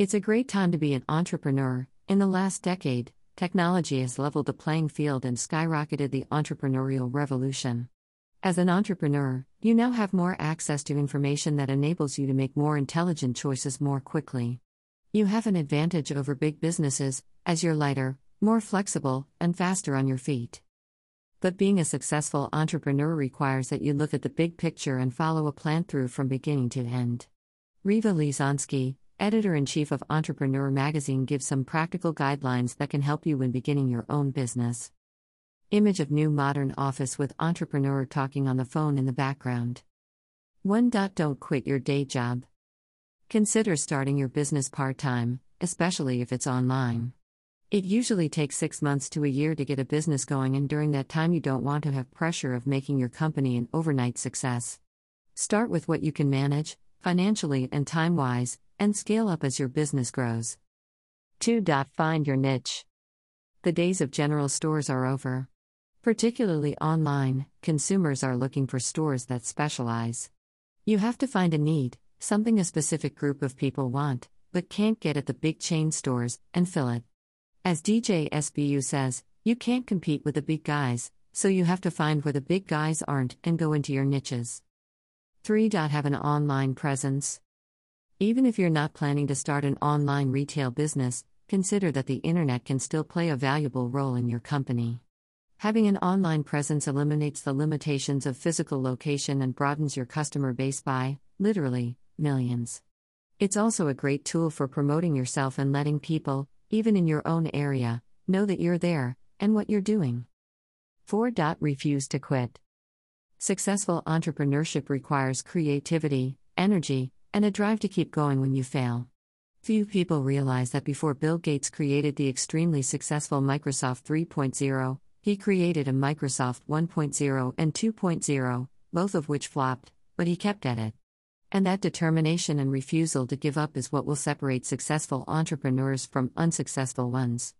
It's a great time to be an entrepreneur. In the last decade, technology has leveled the playing field and skyrocketed the entrepreneurial revolution. As an entrepreneur, you now have more access to information that enables you to make more intelligent choices more quickly. You have an advantage over big businesses, as you're lighter, more flexible, and faster on your feet. But being a successful entrepreneur requires that you look at the big picture and follow a plan through from beginning to end. Rieva Lesonsky, editor in chief of Entrepreneur magazine, gives some practical guidelines that can help you when beginning your own business. Image of new modern office with entrepreneur talking on the phone in the background. 1. Don't quit your day job. Consider starting your business part time, especially if it's online. It usually takes six months to a year to get a business going, and during that time, you don't want to have pressure of making your company an overnight success. Start with what you can manage, financially and time wise, and scale up as your business grows. 2. Find your niche. The days of general stores are over. Particularly online, consumers are looking for stores that specialize. You have to find a need, something a specific group of people want, but can't get at the big chain stores, and fill it. As DJ SBU says, you can't compete with the big guys, so you have to find where the big guys aren't and go into your niches. 3. Have an online presence. Even if you're not planning to start an online retail business, consider that the internet can still play a valuable role in your company. Having an online presence eliminates the limitations of physical location and broadens your customer base by, literally, millions. It's also a great tool for promoting yourself and letting people, even in your own area, know that you're there and what you're doing. 4. Refuse to quit. Successful entrepreneurship requires creativity, energy, and a drive to keep going when you fail. Few people realize that before Bill Gates created the extremely successful Microsoft 3.0, he created a Microsoft 1.0 and 2.0, both of which flopped, but he kept at it. And that determination and refusal to give up is what will separate successful entrepreneurs from unsuccessful ones.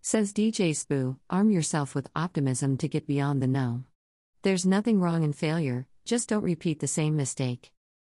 Says DJ Spoo, arm yourself with optimism to get beyond the no. There's nothing wrong in failure, just don't repeat the same mistake.